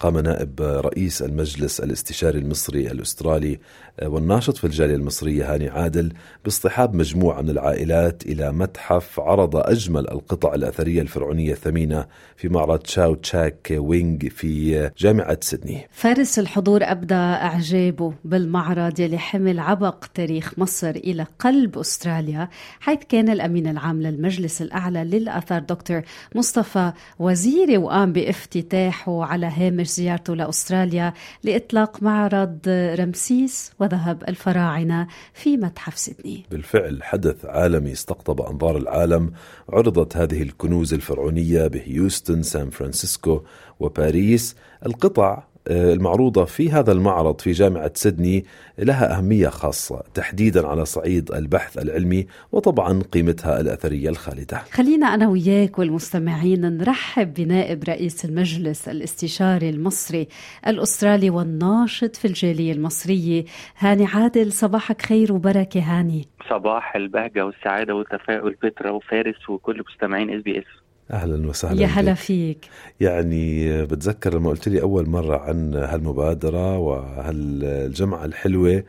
قام نائب رئيس المجلس الاستشاري المصري الأسترالي والناشط في الجالية المصرية هاني عادل باصطحاب مجموعة من العائلات إلى متحف عرض أجمل القطع الأثرية الفرعونية الثمينة في معرض تشاو تشاك وينغ في جامعة سيدني. فارس الحضور أبدى اعجابه بالمعرض يلي حمل عبق تاريخ مصر إلى قلب أستراليا حيث كان الأمين العام للمجلس الأعلى للأثار دكتور مصطفى وزيري وقام بافتتاحه على هامش زيارته لأستراليا لإطلاق معرض رمسيس وذهب الفراعنة في متحف سيدني. بالفعل حدث عالمي استقطب أنظار العالم عرضت هذه الكنوز الفرعونية بهيوستن، سان فرانسيسكو وباريس، القطع المعروضة في هذا المعرض في جامعة سيدني لها أهمية خاصة تحديدا على صعيد البحث العلمي وطبعا قيمتها الأثرية الخالدة. خلينا أنا وياك والمستمعين نرحب بنائب رئيس المجلس الاستشاري المصري الأسترالي والناشط في الجالية المصرية هاني عادل. صباحك خير وبركة هاني. صباح البهجة والسعادة والتفاؤل بترا وفارس وكل مستمعين اس بي اس أهلا وسهلا يا هلا فيك. يعني بتذكر لما قلت لي أول مرة عن هالمبادرة وهالجمعة الحلوة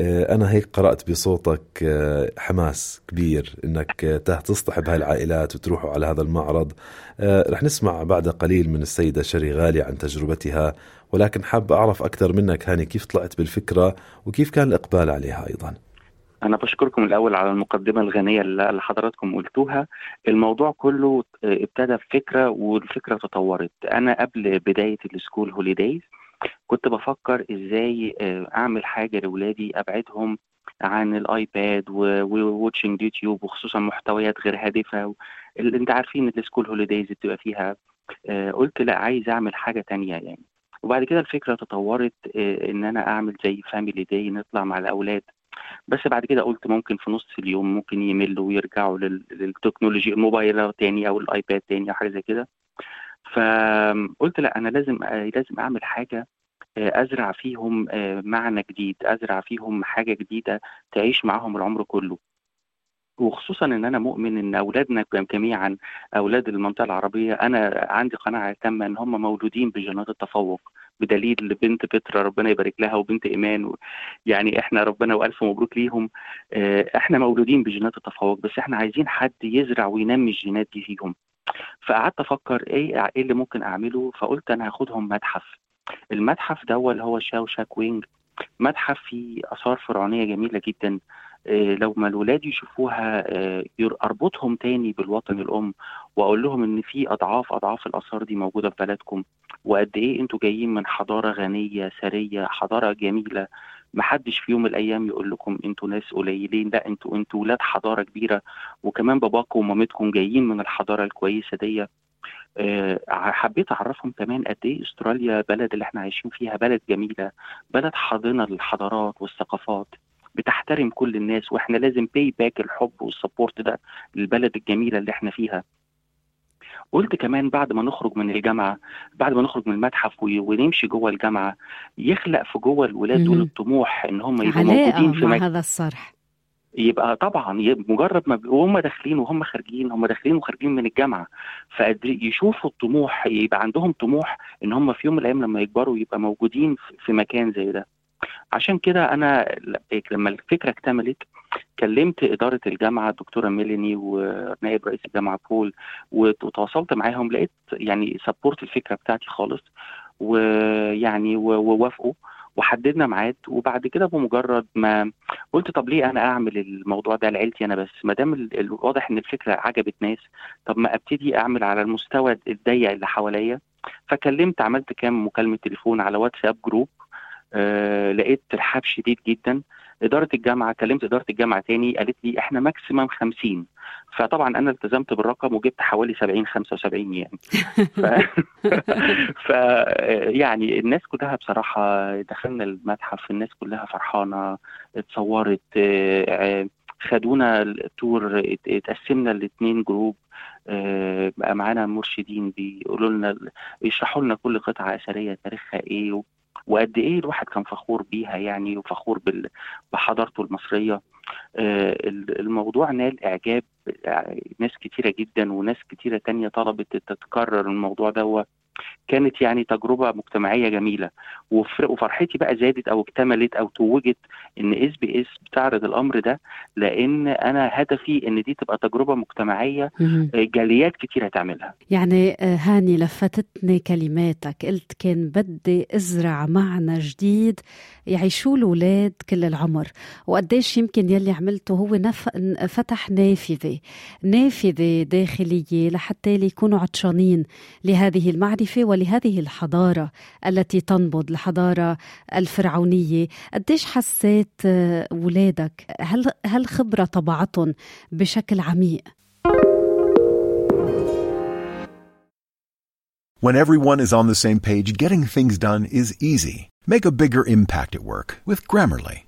أنا هيك قرأت بصوتك حماس كبير إنك تصطحب هاي العائلات وتروحوا على هذا المعرض. رح نسمع بعد قليل من السيدة شري غالي عن تجربتها ولكن حاب أعرف أكثر منك هاني كيف طلعت بالفكرة وكيف كان الإقبال عليها أيضا؟ أنا بشكركم الأول على المقدمة الغنية اللي حضراتكم قلتوها. الموضوع كله ابتدى بفكرة والفكرة تطورت. أنا قبل بداية ال school holidays كنت بفكر إزاي أعمل حاجة لأولادي أبعدهم عن الآيباد و watching يوتيوب وخصوصا محتويات غير هادفة اللي أنت عارفين ال school holidays بتبقى فيها قلت لا عايز أعمل حاجة تانية يعني. وبعد كده الفكرة تطورت إن أنا أعمل زي family day نطلع مع الأولاد بس بعد كده قلت ممكن في نص اليوم ممكن يملوا ويرجعوا للتكنولوجي الموبايل تاني أو الآيباد تاني أو حاجة زي كده. فقلت لا أنا لازم لازم أعمل حاجة أزرع فيهم معنى جديد أزرع فيهم حاجة جديدة تعيش معاهم العمر كله. وخصوصا إن أنا مؤمن إن أولادنا جميعا أولاد المنطقة العربية أنا عندي قناعة تامة إن هم مولودين بجينات التفوق. بدليل بنت بترا ربنا يبارك لها وبنت إيمان و... يعني إحنا ربنا وألف مبروك ليهم. إحنا مولودين بجينات التفوق بس إحنا عايزين حد يزرع وينمي الجينات دي فيهم. فقعدت أفكر إيه إيه اللي ممكن أعمله فقلت أنا هاخدهم متحف. المتحف ده اللي هو شاو شاك وينج. متحف فيه آثار فرعونية جميلة جدا. لو ما الولاد يشوفوها أربطهم تاني بالوطن الأم وأقول لهم إن في أضعاف أضعاف الآثار دي موجودة في بلدكم. وقد إيه أنتوا جايين من حضارة غنية ثريه حضارة جميلة. محدش في يوم من الأيام يقول لكم أنتوا ناس قليلين. لا أنتوا أنتوا ولاد حضارة كبيرة. وكمان باباكم ومامتكم جايين من الحضارة الكويسة دي أه حبيت أعرفهم كمان قد إيه أستراليا بلد اللي إحنا عايشين فيها بلد جميلة بلد حاضنة للحضارات والثقافات بتحترم كل الناس وإحنا لازم pay back الحب وال support ده للبلد الجميلة اللي إحنا فيها. قلت كمان بعد ما نخرج من الجامعة بعد ما نخرج من المتحف ونمشي جوه الجامعة يخلق في جوه الولاد دول الطموح إن هم يبقوا موجودين في مع. هذا الصرح. يبقى طبعا مجرد ما وهم داخلين وهم خارجين هم داخلين وخارجين من الجامعة. فيشوفوا الطموح يبقى عندهم طموح إن هم في يوم من الأيام لما يكبروا يبقى موجودين في مكان زي ده. عشان كده أنا لما الفكرة اكتملت كلمت إدارة الجامعة الدكتورة ميلاني ونائب رئيس الجامعة بول وتواصلت معاهم لقيت يعني support الفكرة بتاعتي خالص ويعني ووافقوا وحددنا ميعاد. وبعد كده بمجرد ما قلت طب ليه أنا أعمل الموضوع ده لعيلتي أنا بس؟ ما دام واضح إن الفكرة عجبت ناس طب ما أبتدي أعمل على المستوى الضيق اللي حواليا. فكلمت عملت كام مكالمة تليفون على واتساب group آه لقيت ترحاب شديد جدا. إدارة الجامعة كلمت إدارة الجامعة تاني قالت لي إحنا maximum 50 فطبعا أنا التزمت بالرقم وجبت حوالي 70 75 يعني. ف... ف يعني الناس كلها بصراحة دخلنا المتحف الناس كلها فرحانة اتصورت خدونا ال tour اتقسمنا لاثنين group بقى معانا مرشدين بيقولوا لنا يشرحوا لنا كل قطعة أثرية تاريخها إيه وقد إيه الواحد كان فخور بيها يعني وفخور بحضارته المصرية. الموضوع نال إعجاب ناس كتيرة جدا وناس كتيرة تانية طلبت تتكرر الموضوع ده كانت يعني تجربة مجتمعية جميلة. وفرحتي بقى زادت أو اكتملت أو توجت إن إس بي إس بتعرض الأمر ده لأن أنا هدفي إن دي تبقى تجربة مجتمعية جاليات كتير هتعملها يعني هاني لفتتني كلماتك. قلت كان بدي أزرع معنى جديد يعيشوه الأولاد كل العمر. وقديش يمكن يلي عملته هو نف... فتح نافذة نافذة داخلية لحتى يكونوا عطشانين لهذه المعرفة ولهذه الحضارة التي تنبض الحضارة الفرعونية قديش حسيت ولادك هل هل خبرة طبعتهم بشكل عميق When everyone is on the same page, getting things done is easy. Make a bigger impact at work with Grammarly.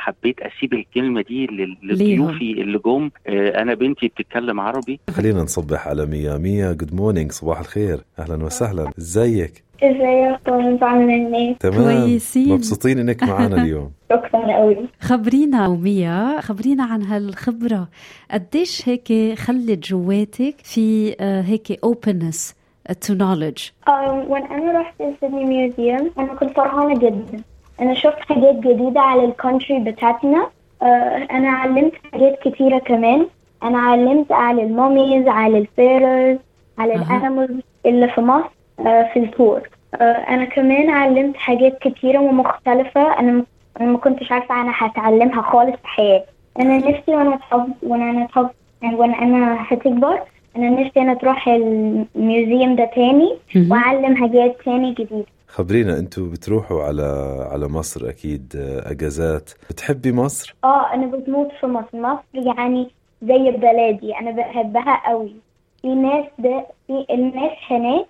حبيت أسيب الكلمة دي لضيوفي اللي جم. أنا بنتي بتتكلم عربي. خلينا نصبح على ميا. ميا good morning صباح الخير. أهلا وسهلا. إزيك؟ ازيكم عاملين إيه؟ تمام. كويسين. مبسوطين إنك معنا اليوم. شكرا قوي خبرينا وميا خبرينا عن هالخبرة. قديش هيك خلت جواتك في هيك openness to knowledge when أنا رحت السيدني museum أنا كنت فرحانة جدا. أنا شفت حاجات جديدة على ال country بتاعتنا. أنا علمت حاجات كتيرة كمان. أنا علمت على ال mummies على ال pharaohs على ال animals اللي في مصر في ال tour أنا كمان علمت حاجات كتيرة ومختلفة. أنا أنا ما كنتش عارفة أنا هتعلمها خالص في حياتي. أنا نفسي وأنا اتحب وأنا أنا اتحب يعني وأنا أنا هتكبر أنا نفسي أنا تروح ال museum ده تاني وأعلم حاجات تاني جديدة. خبرينا أنتوا بتروحوا على على مصر أكيد أجازات. بتحبي مصر؟ آه أنا بموت في مصر. مصر يعني زي بلادي أنا بحبها قوي. في ناس ده في الناس هناك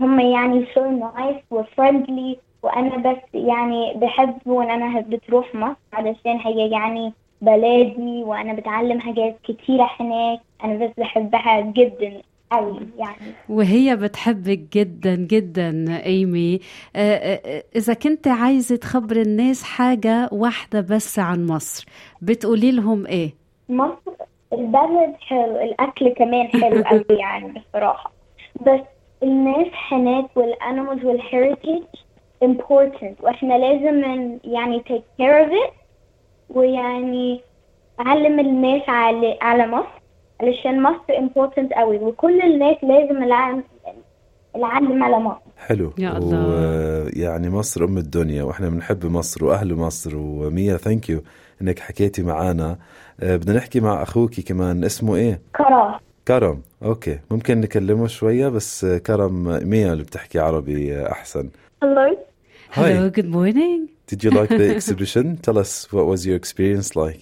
هم يعني so nice و friendly وأنا بس يعني بحب وان أنا بتروح مصر علشان هي يعني بلادي وأنا بتعلم حاجات كتيرة هناك. أنا بس بحبها جدا. قوي يعني. وهي بتحبك جدا جدا أيمي. إذا كنت عايزة تخبر الناس حاجة واحدة بس عن مصر بتقولي لهم إيه؟ مصر البلد حلو الأكل كمان حلو قوي يعني بصراحة. بس الناس هناك وال animals وال heritage important وإحنا لازم يعني take care of it ويعني اعلم الناس على على مصر. علشان مصر important قوي وكل الناس لازم العلم العلم على مصر. حلو. يا الله. ويعني مصر أم الدنيا وإحنا بنحب مصر وأهل مصر وميا thank you إنك حكيتي معنا بدنا نحكي مع أخوك كمان اسمه إيه؟ كرم. كرم. okay. ممكن نكلمه شوية بس كرم ميا اللي بتحكي عربي أحسن. Hello. Hello, good morning. Did you like the exhibition? Tell us what was your experience like?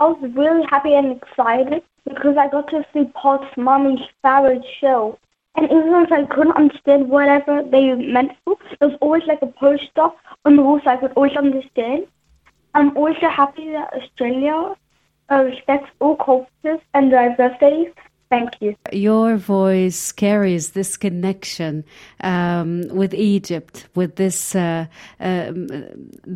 I was really happy and excited. Because I got to see Paul's mommy's favorite show. And even if I couldn't understand whatever they meant for, there was always like a poster on the wall so I could always understand. I'm also happy that Australia uh, respects all cultures and diversities. Thank you. Your voice carries this connection um, with Egypt, with this uh, um,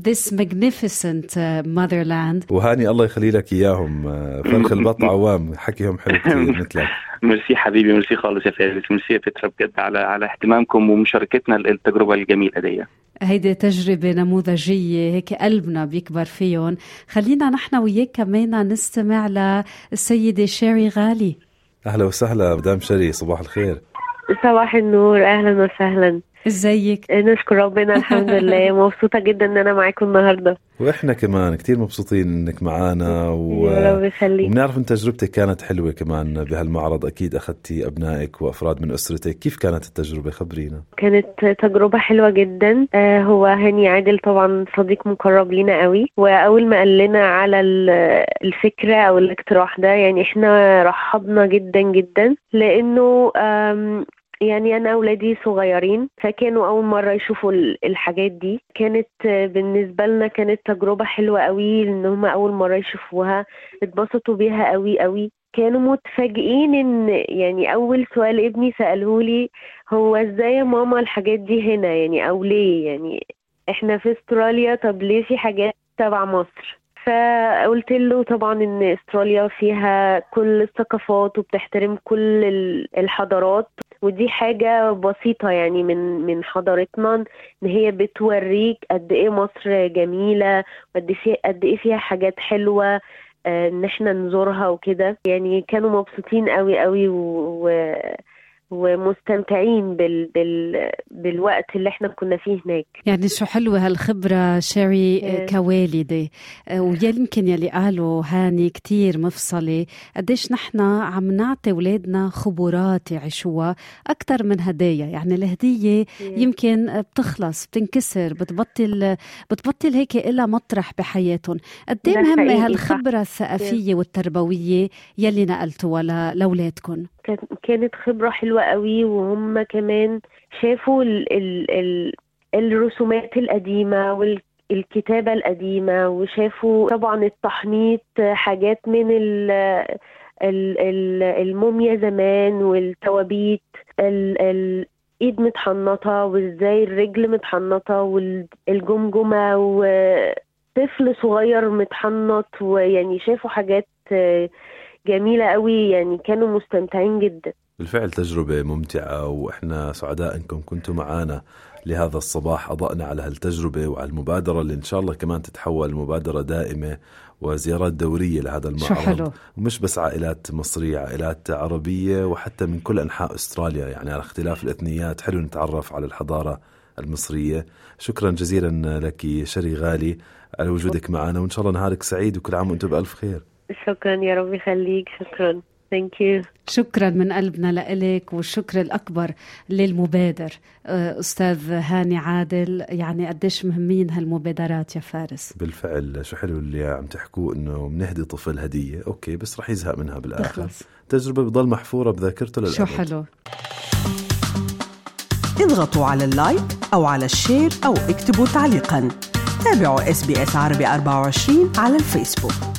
this magnificent uh, motherland. وهاني الله يخلي لك إياهم فرخ البط عوام حكيهم حلو كثير مثلك. ميرسي حبيبي ميرسي خالص يا فارس. ميرسي يا فترة بجد على على اهتمامكم ومشاركتنا التجربة الجميلة دي. هيدي تجربة نموذجية هيك قلبنا بيكبر فيهم. خلينا نحن وياك كمان نستمع للسيدة شيري غالي. أهلا وسهلا مدام شري صباح الخير. صباح النور أهلا وسهلا. ازيك؟ نشكر ربنا الحمد لله. مبسوطة جدا إن أنا معاكم النهارده. وإحنا كمان كتير مبسوطين إنك معنا و... يا رب يخليك. وبنعرف إن تجربتك كانت حلوة كمان بهالمعرض. أكيد أخذتي أبنائك وأفراد من أسرتك. كيف كانت التجربة؟ خبرينا. كانت تجربة حلوة جدا. آه هو هاني عادل طبعا صديق مقرب لينا قوي. وأول ما قال لنا على الفكرة أو الاقتراح ده يعني إحنا رحبنا جدا جدا. لأنه يعني أنا أولادي صغيرين فكانوا أول مرة يشوفوا الحاجات دي. كانت بالنسبة لنا كانت تجربة حلوة قوي إن هم أول مرة يشوفوها اتبسطوا بيها قوي قوي. كانوا متفاجئين إن يعني أول سؤال ابني ساله لي هو إزاي يا ماما الحاجات دي هنا؟ يعني أو ليه؟ يعني إحنا في أستراليا طب ليه في حاجات تبع مصر؟ فقلت له طبعا إن أستراليا فيها كل الثقافات وبتحترم كل الحضارات. ودي حاجة بسيطة يعني من من حضارتنا إن هي بتوريك قد إيه مصر جميلة وقد إيه قد إيه فيها حاجات حلوة آه، إن إحنا نزورها وكده. يعني كانوا مبسوطين قوي قوي و... ومستمتعين بال... بال... بالوقت اللي إحنا كنا فيه هناك. يعني شو حلوة هالخبرة شيري إيه. كوالدة. آه، ويمكن يلي قالوا هاني كتير مفصلة. قديش نحن عم نعطي أولادنا خبرات يعيشوها أكثر من هدايا. يعني الهدية إيه. يمكن بتخلص بتنكسر بتبطل بتبطل هيك إلها مطرح بحياتهم. قد مهمة هالخبرة الثقافية والتربوية يلي نقلتوها لأولادكم؟ كانت خبرة حلوة قوي وهم كمان شافوا ال ال ال الرسومات القديمة والكتابة القديمة وشافوا طبعا التحنيط حاجات من ال ال الموميا زمان والتوابيت الايد متحنطة وإزاي الرجل متحنطة والجمجمة وطفل صغير متحنط ويعني شافوا حاجات جميلة قوي يعني كانوا مستمتعين جدا. بالفعل تجربة ممتعة وإحنا سعداء أنكم كنتوا معنا لهذا الصباح. أضأنا على هالتجربة وعلى المبادرة اللي إن شاء الله كمان تتحول لمبادرة دائمة وزيارات دورية لهذا المعرض. شو حلو. ومش بس عائلات مصرية عائلات عربية وحتى من كل أنحاء أستراليا يعني على اختلاف الإثنيات. حلو نتعرف على الحضارة المصرية. شكرا جزيلا لك شري غالي على وجودك معنا وإن شاء الله نهارك سعيد وكل عام وأنتم بألف خير. شكرا يا رب يخليك. شكرا. thank you شكرا من قلبنا لك والشكر الأكبر للمبادر. آه، أستاذ هاني عادل يعني قديش مهمين هالمبادرات يا فارس؟ بالفعل شو حلو اللي عم تحكوا إنه بنهدي طفل هدية. okay بس رح يزهق منها بالآخر. تخلص. تجربة بضل محفورة بذاكرته للأبد. شو حلو؟ اضغطوا على ال like أو على ال share أو اكتبوا تعليقا. تابعوا SBS عربي 24 على الفيسبوك.